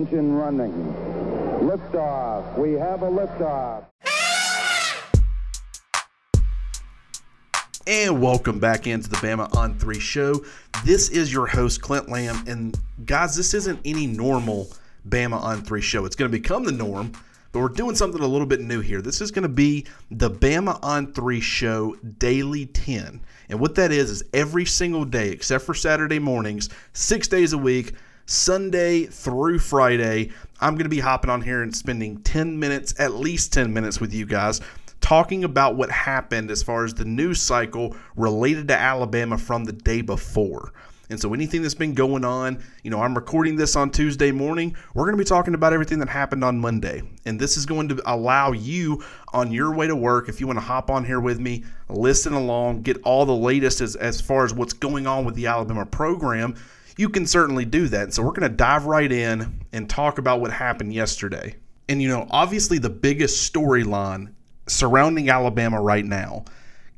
Engine running. Liftoff. We have a liftoff. And welcome back into the Bama on 3 show. This is your host, Clint Lamb. And guys, this isn't any normal Bama on 3 show. It's going to become the norm, but we're doing something a little bit new here. This is going to be the Bama on 3 show Daily 10. And what that is, is every single day, except for Saturday mornings, six days a week, Sunday through Friday, I'm going to be hopping on here and spending 10 minutes, at least 10 minutes with you guys talking about what happened as far as the news cycle related to Alabama from the day before. And so anything that's been going on, you know, I'm recording this on Tuesday morning. We're going to be talking about everything that happened on Monday. And this is going to allow you on your way to work, if you want to hop on here with me, listen along, get all the latest as, as far as what's going on with the Alabama program, you can certainly do that. So we're going to dive right in and talk about what happened yesterday. And, you know, obviously the biggest storyline surrounding Alabama right now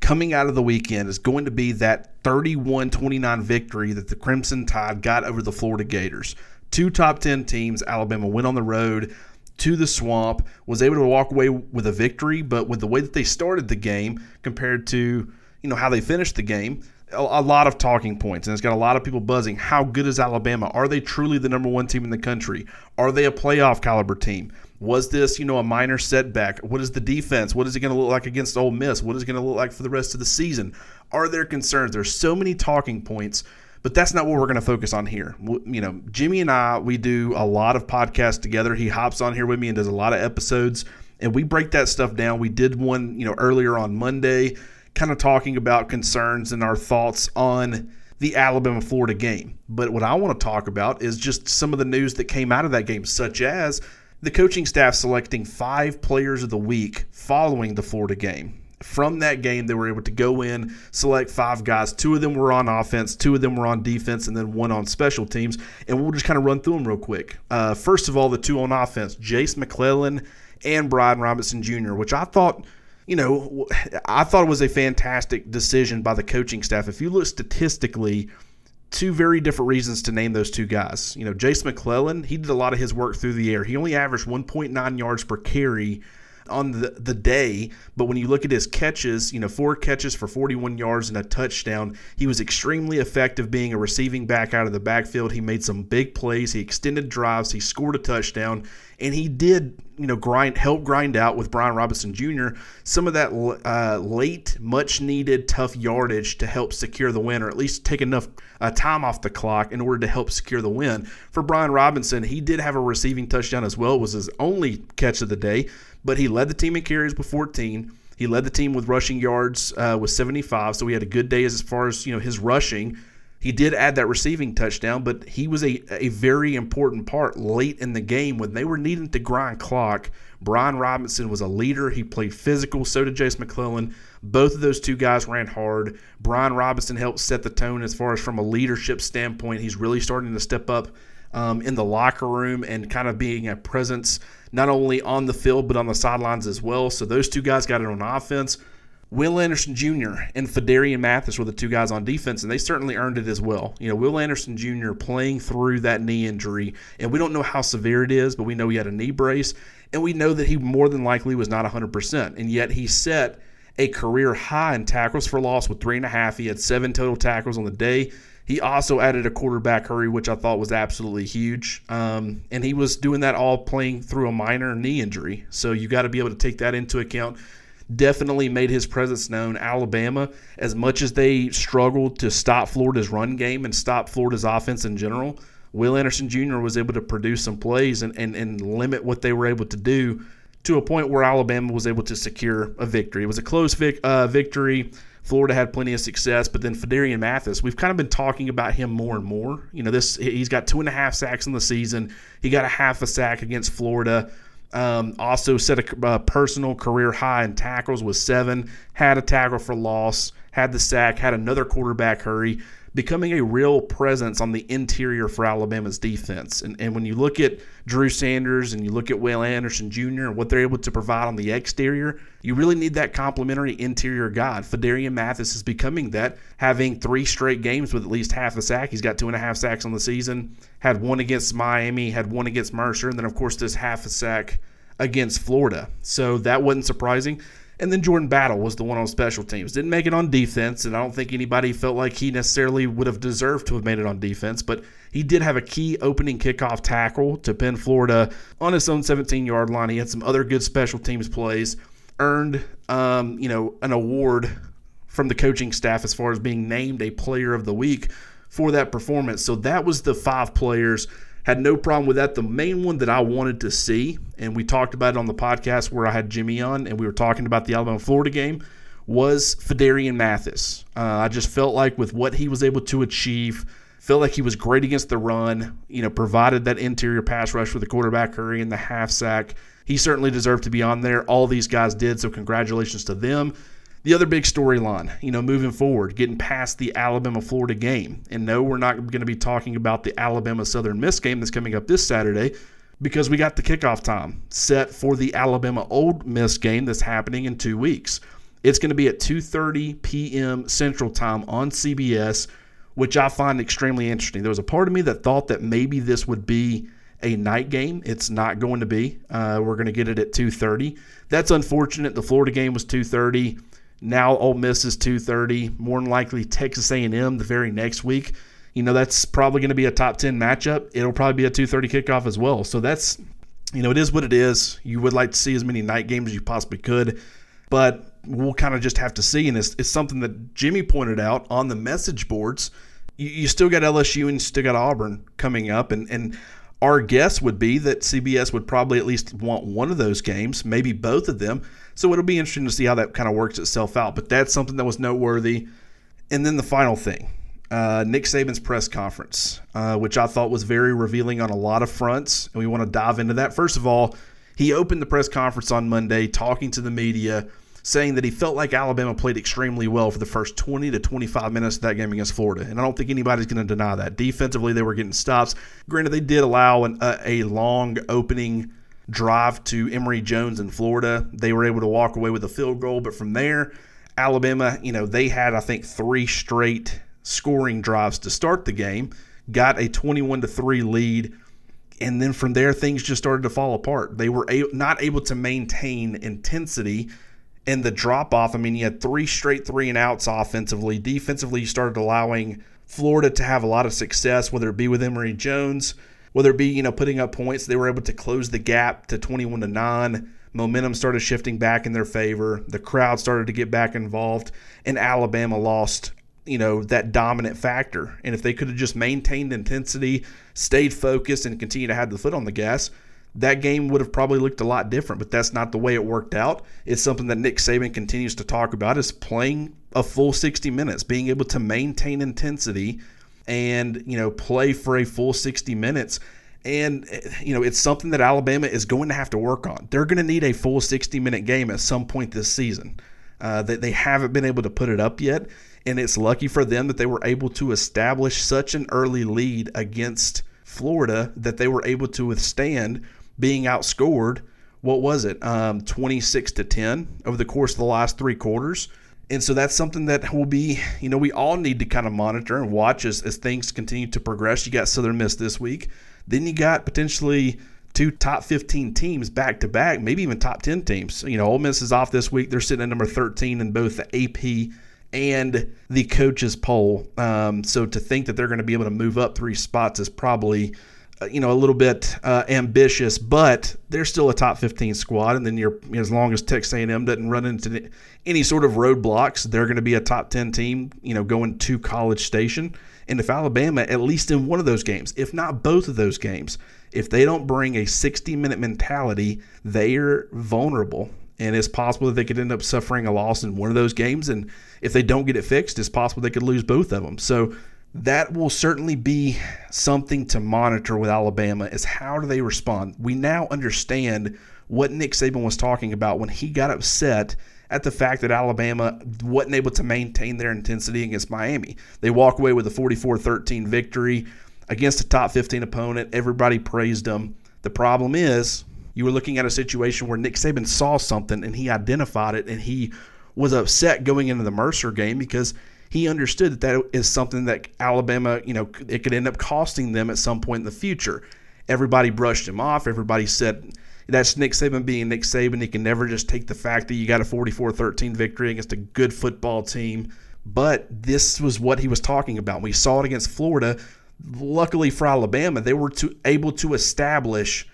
coming out of the weekend is going to be that 31 29 victory that the Crimson Tide got over the Florida Gators. Two top 10 teams. Alabama went on the road to the swamp, was able to walk away with a victory, but with the way that they started the game compared to you know how they finished the game, a, lot of talking points, and it's got a lot of people buzzing. How good is Alabama? Are they truly the number one team in the country? Are they a playoff caliber team? Was this, you know, a minor setback? What is the defense? What is it going to look like against Ole Miss? What is it going to look like for the rest of the season? Are there concerns? There's so many talking points, but that's not what we're going to focus on here. You know, Jimmy and I, we do a lot of podcasts together. He hops on here with me and does a lot of episodes, and we break that stuff down. We did one, you know, earlier on Monday, kind of talking about concerns and our thoughts on the Alabama Florida game. But what I want to talk about is just some of the news that came out of that game, such as the coaching staff selecting five players of the week following the Florida game. From that game, they were able to go in, select five guys. Two of them were on offense, two of them were on defense, and then one on special teams. And we'll just kind of run through them real quick. Uh, first of all, the two on offense, Jase McClellan and Brian Robinson Jr., which I thought you know, I thought it was a fantastic decision by the coaching staff. If you look statistically, two very different reasons to name those two guys. You know, Jase McClellan, he did a lot of his work through the air. He only averaged 1.9 yards per carry on the, the day, but when you look at his catches, you know, four catches for 41 yards and a touchdown, he was extremely effective being a receiving back out of the backfield. He made some big plays, he extended drives, he scored a touchdown, and he did you know grind help grind out with Brian Robinson Jr. some of that uh, late, much needed tough yardage to help secure the win, or at least take enough uh, time off the clock in order to help secure the win. For Brian Robinson, he did have a receiving touchdown as well. It was his only catch of the day, but he led the team in carries with 14. He led the team with rushing yards uh, with 75, so he had a good day as far as you know his rushing. He did add that receiving touchdown, but he was a, a very important part late in the game when they were needing to grind clock. Brian Robinson was a leader. He played physical. So did Jase McClellan. Both of those two guys ran hard. Brian Robinson helped set the tone as far as from a leadership standpoint. He's really starting to step up um, in the locker room and kind of being a presence not only on the field but on the sidelines as well. So those two guys got it on offense. Will Anderson Jr. and Phidarian Mathis were the two guys on defense, and they certainly earned it as well. You know, Will Anderson Jr. playing through that knee injury, and we don't know how severe it is, but we know he had a knee brace, and we know that he more than likely was not 100%. And yet he set a career high in tackles for loss with three and a half. He had seven total tackles on the day. He also added a quarterback hurry, which I thought was absolutely huge. Um, and he was doing that all playing through a minor knee injury. So you got to be able to take that into account definitely made his presence known. Alabama, as much as they struggled to stop Florida's run game and stop Florida's offense in general, Will Anderson Jr. was able to produce some plays and, and, and limit what they were able to do to a point where Alabama was able to secure a victory. It was a close vic- uh, victory. Florida had plenty of success, but then Phidarian Mathis, we've kind of been talking about him more and more. You know, this he's got two and a half sacks in the season. He got a half a sack against Florida. Um, also set a uh, personal career high in tackles with seven. Had a tackle for loss. Had the sack. Had another quarterback hurry becoming a real presence on the interior for Alabama's defense. And, and when you look at Drew Sanders and you look at Will Anderson Jr. and what they're able to provide on the exterior, you really need that complementary interior guy. Phidarian Mathis is becoming that, having three straight games with at least half a sack. He's got two and a half sacks on the season, had one against Miami, had one against Mercer, and then, of course, this half a sack against Florida. So that wasn't surprising. And then Jordan Battle was the one on special teams. Didn't make it on defense, and I don't think anybody felt like he necessarily would have deserved to have made it on defense, but he did have a key opening kickoff tackle to pin Florida on his own 17 yard line. He had some other good special teams plays, earned um, you know an award from the coaching staff as far as being named a player of the week for that performance. So that was the five players had no problem with that. The main one that I wanted to see, and we talked about it on the podcast where I had Jimmy on, and we were talking about the Alabama Florida game, was Phidarian Mathis. Uh, I just felt like with what he was able to achieve, felt like he was great against the run. You know, provided that interior pass rush with the quarterback hurry and the half sack. He certainly deserved to be on there. All these guys did, so congratulations to them the other big storyline, you know, moving forward, getting past the Alabama Florida game. And no, we're not going to be talking about the Alabama Southern Miss game that's coming up this Saturday because we got the kickoff time set for the Alabama Ole Miss game that's happening in 2 weeks. It's going to be at 2:30 p.m. Central Time on CBS, which I find extremely interesting. There was a part of me that thought that maybe this would be a night game. It's not going to be. Uh, we're going to get it at 2:30. That's unfortunate. The Florida game was 2:30. Now Ole Miss is 2:30. More than likely Texas A&M the very next week. You know that's probably going to be a top 10 matchup. It'll probably be a 2:30 kickoff as well. So that's you know it is what it is. You would like to see as many night games as you possibly could, but we'll kind of just have to see. And it's, it's something that Jimmy pointed out on the message boards. You, you still got LSU and you still got Auburn coming up, and and our guess would be that CBS would probably at least want one of those games, maybe both of them. So it'll be interesting to see how that kind of works itself out. But that's something that was noteworthy. And then the final thing uh, Nick Saban's press conference, uh, which I thought was very revealing on a lot of fronts. And we want to dive into that. First of all, he opened the press conference on Monday talking to the media, saying that he felt like Alabama played extremely well for the first 20 to 25 minutes of that game against Florida. And I don't think anybody's going to deny that. Defensively, they were getting stops. Granted, they did allow an, a, a long opening drive to Emory Jones in Florida. They were able to walk away with a field goal, but from there, Alabama, you know, they had I think three straight scoring drives to start the game, got a 21 to 3 lead, and then from there things just started to fall apart. They were a- not able to maintain intensity and the drop off. I mean, you had three straight three and outs offensively. Defensively, you started allowing Florida to have a lot of success, whether it be with Emory Jones, whether it be you know putting up points, they were able to close the gap to 21 to nine. Momentum started shifting back in their favor. The crowd started to get back involved, and Alabama lost you know that dominant factor. And if they could have just maintained intensity, stayed focused, and continued to have the foot on the gas, that game would have probably looked a lot different. But that's not the way it worked out. It's something that Nick Saban continues to talk about: is playing a full 60 minutes, being able to maintain intensity and you know play for a full 60 minutes and you know it's something that Alabama is going to have to work on. They're going to need a full 60 minute game at some point this season. Uh, that they haven't been able to put it up yet, and it's lucky for them that they were able to establish such an early lead against Florida that they were able to withstand being outscored. What was it, um, 26 to 10 over the course of the last three quarters? And so that's something that will be, you know, we all need to kind of monitor and watch as, as things continue to progress. You got Southern Miss this week. Then you got potentially two top 15 teams back to back, maybe even top 10 teams. You know, Ole Miss is off this week. They're sitting at number 13 in both the AP and the coaches poll. Um, so to think that they're going to be able to move up three spots is probably – you know, a little bit uh, ambitious, but they're still a top 15 squad. And then you're, as long as Texas A&M doesn't run into any sort of roadblocks, they're going to be a top 10 team, you know, going to College Station. And if Alabama, at least in one of those games, if not both of those games, if they don't bring a 60 minute mentality, they are vulnerable. And it's possible that they could end up suffering a loss in one of those games. And if they don't get it fixed, it's possible they could lose both of them. So that will certainly be something to monitor with Alabama is how do they respond. We now understand what Nick Saban was talking about when he got upset at the fact that Alabama wasn't able to maintain their intensity against Miami. They walk away with a 44-13 victory against a top 15 opponent. Everybody praised them. The problem is you were looking at a situation where Nick Saban saw something and he identified it and he was upset going into the Mercer game because – he understood that that is something that Alabama, you know, it could end up costing them at some point in the future. Everybody brushed him off. Everybody said that's Nick Saban being Nick Saban. He can never just take the fact that you got a 44 13 victory against a good football team. But this was what he was talking about. We saw it against Florida. Luckily for Alabama, they were to, able to establish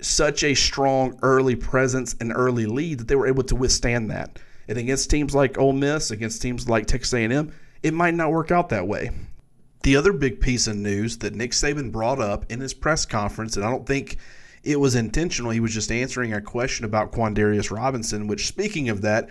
such a strong early presence and early lead that they were able to withstand that. And against teams like Ole Miss, against teams like Texas A&M, it might not work out that way. The other big piece of news that Nick Saban brought up in his press conference, and I don't think it was intentional, he was just answering a question about Quandarius Robinson, which speaking of that,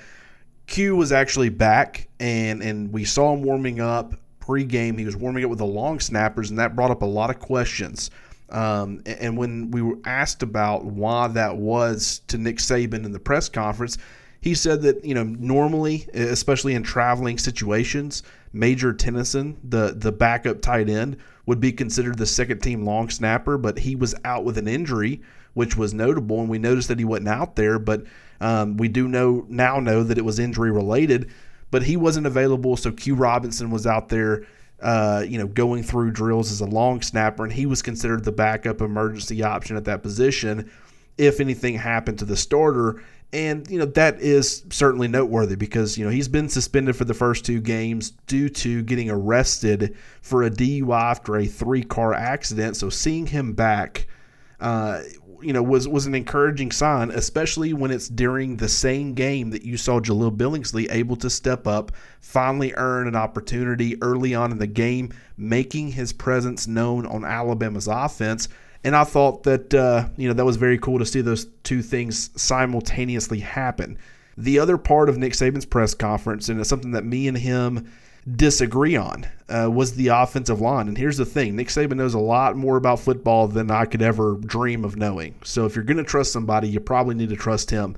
Q was actually back and and we saw him warming up pregame. He was warming up with the long snappers, and that brought up a lot of questions. Um, and when we were asked about why that was to Nick Saban in the press conference, he said that you know normally, especially in traveling situations, Major Tennyson, the the backup tight end, would be considered the second team long snapper, but he was out with an injury, which was notable, and we noticed that he wasn't out there. But um, we do know now know that it was injury related, but he wasn't available, so Q Robinson was out there. Uh, you know, going through drills as a long snapper, and he was considered the backup emergency option at that position if anything happened to the starter. And, you know, that is certainly noteworthy because, you know, he's been suspended for the first two games due to getting arrested for a DUI after a three car accident. So seeing him back, uh, you know, was, was an encouraging sign, especially when it's during the same game that you saw Jahleel Billingsley able to step up, finally earn an opportunity early on in the game, making his presence known on Alabama's offense and I thought that uh, you know that was very cool to see those two things simultaneously happen. The other part of Nick Saban's press conference, and it's something that me and him disagree on, uh, was the offensive line. And here's the thing: Nick Saban knows a lot more about football than I could ever dream of knowing. So if you're going to trust somebody, you probably need to trust him.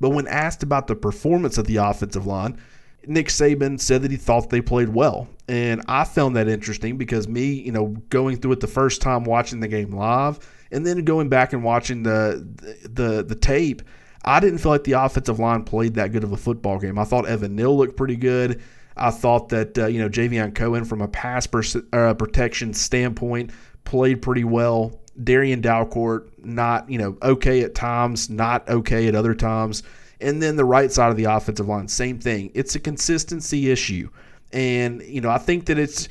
But when asked about the performance of the offensive line, Nick Saban said that he thought they played well. And I found that interesting because me, you know, going through it the first time watching the game live and then going back and watching the the the tape, I didn't feel like the offensive line played that good of a football game. I thought Evan Neal looked pretty good. I thought that uh, you know Javion Cohen from a pass uh, protection standpoint played pretty well. Darrian Dalcourt, not, you know, okay at times, not okay at other times. And then the right side of the offensive line, same thing. It's a consistency issue. And, you know, I think that it's,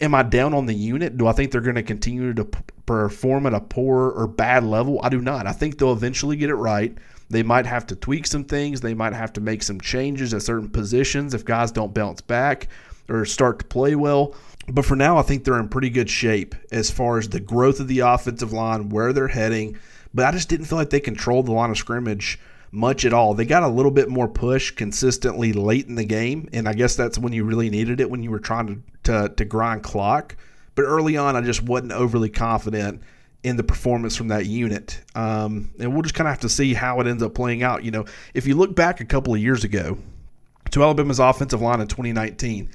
am I down on the unit? Do I think they're going to continue to perform at a poor or bad level? I do not. I think they'll eventually get it right. They might have to tweak some things. They might have to make some changes at certain positions if guys don't bounce back or start to play well. But for now, I think they're in pretty good shape as far as the growth of the offensive line, where they're heading. But I just didn't feel like they controlled the line of scrimmage much at all. They got a little bit more push consistently late in the game, and I guess that's when you really needed it when you were trying to to, to grind clock. But early on, I just wasn't overly confident in the performance from that unit. Um, and we'll just kind of have to see how it ends up playing out. You know, if you look back a couple of years ago to Alabama's offensive line in 2019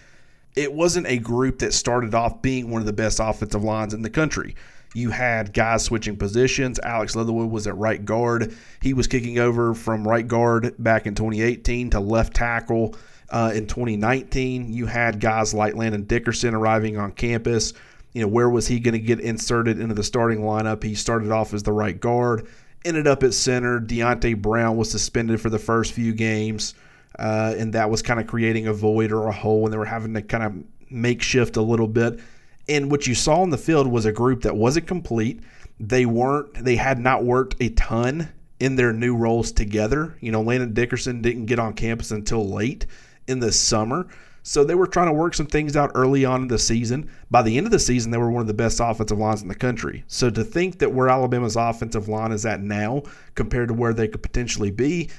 it wasn't a group that started off being one of the best offensive lines in the country. You had guys switching positions. Alex Leatherwood was at right guard. He was kicking over from right guard back in 2018 to left tackle. Uh, in 2019, you had guys like Landon Dickerson arriving on campus. You know, where was he going to get inserted into the starting lineup? He started off as the right guard, ended up at center. Deonte Brown was suspended for the first few games, uh, and that was kind of creating a void or a hole, and they were having to kind of makeshift a little bit. And what you saw in the field was a group that wasn't complete. They weren't. They had not worked a ton in their new roles together. You know, Landon Dickerson didn't get on campus until late in the summer. So they were trying to work some things out early on in the season. By the end of the season, they were one of the best offensive lines in the country. So to think that where Alabama's offensive line is at now compared to where they could potentially be,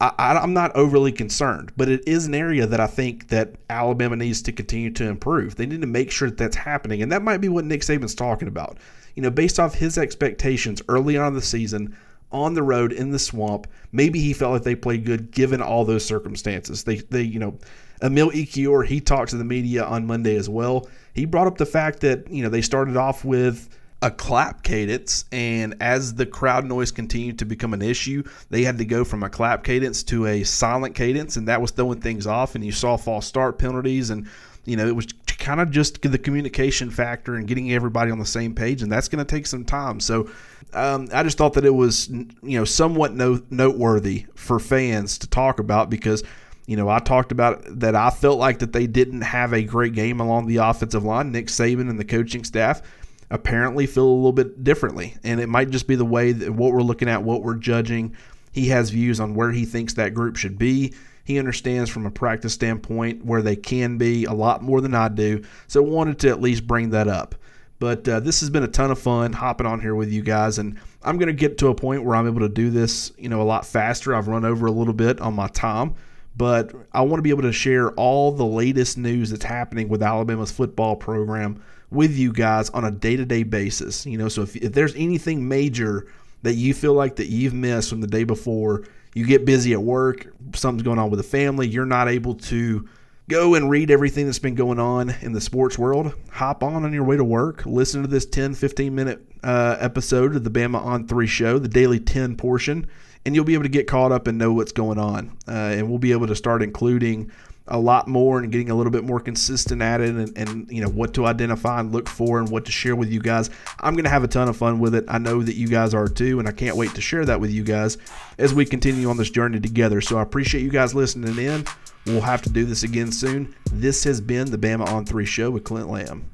I, am not overly concerned. But it is an area that I think that Alabama needs to continue to improve. They need to make sure that that's happening, and that might be what Nick Saban's talking about. You know, based off his expectations early on in the season, on the road in the swamp. Maybe he felt like they played good given all those circumstances. They, they, you know, Emil Ekiyor, he talked to the media on Monday as well. He brought up the fact that, you know, they started off with a clap cadence, and as the crowd noise continued to become an issue, they had to go from a clap cadence to a silent cadence, and that was throwing things off. And you saw false start penalties, and you know it was kind of just the communication factor and getting everybody on the same page, and that's going to take some time. So um, I just thought that it was you know somewhat no, noteworthy for fans to talk about because you know I talked about that I felt like that they didn't have a great game along the offensive line. Nick Saban and the coaching staff apparently feel a little bit differently, and it might just be the way that what we're looking at, what we're judging. He has views on where he thinks that group should be. He understands from a practice standpoint where they can be a lot more than I do. So wanted to at least bring that up. But uh, this has been a ton of fun hopping on here with you guys, and I'm going to get to a point where I'm able to do this, you know, a lot faster. I've run over a little bit on my time, but I want to be able to share all the latest news that's happening with Alabama's football program with you guys on a day-to-day basis. You know, so if, if there's anything major that you feel like that you've missed from the day before, you get busy at work, something's going on with the family, you're not able to go and read everything that's been going on in the sports world. Hop on on your way to work, listen to this 10, 15 minute uh, episode of the Bama on 3 show, the daily 10 portion, and you'll be able to get caught up and know what's going on. Uh, and we'll be able to start including a lot more and getting a little bit more consistent at it and, and you know what to identify and look for and what to share with you guys. I'm going to have a ton of fun with it. I know that you guys are too and i can't wait to share that with you guys as we continue on this journey together. So i appreciate you guys listening in. We'll have to do this again soon. This has been the bama on 3 show with clint lamb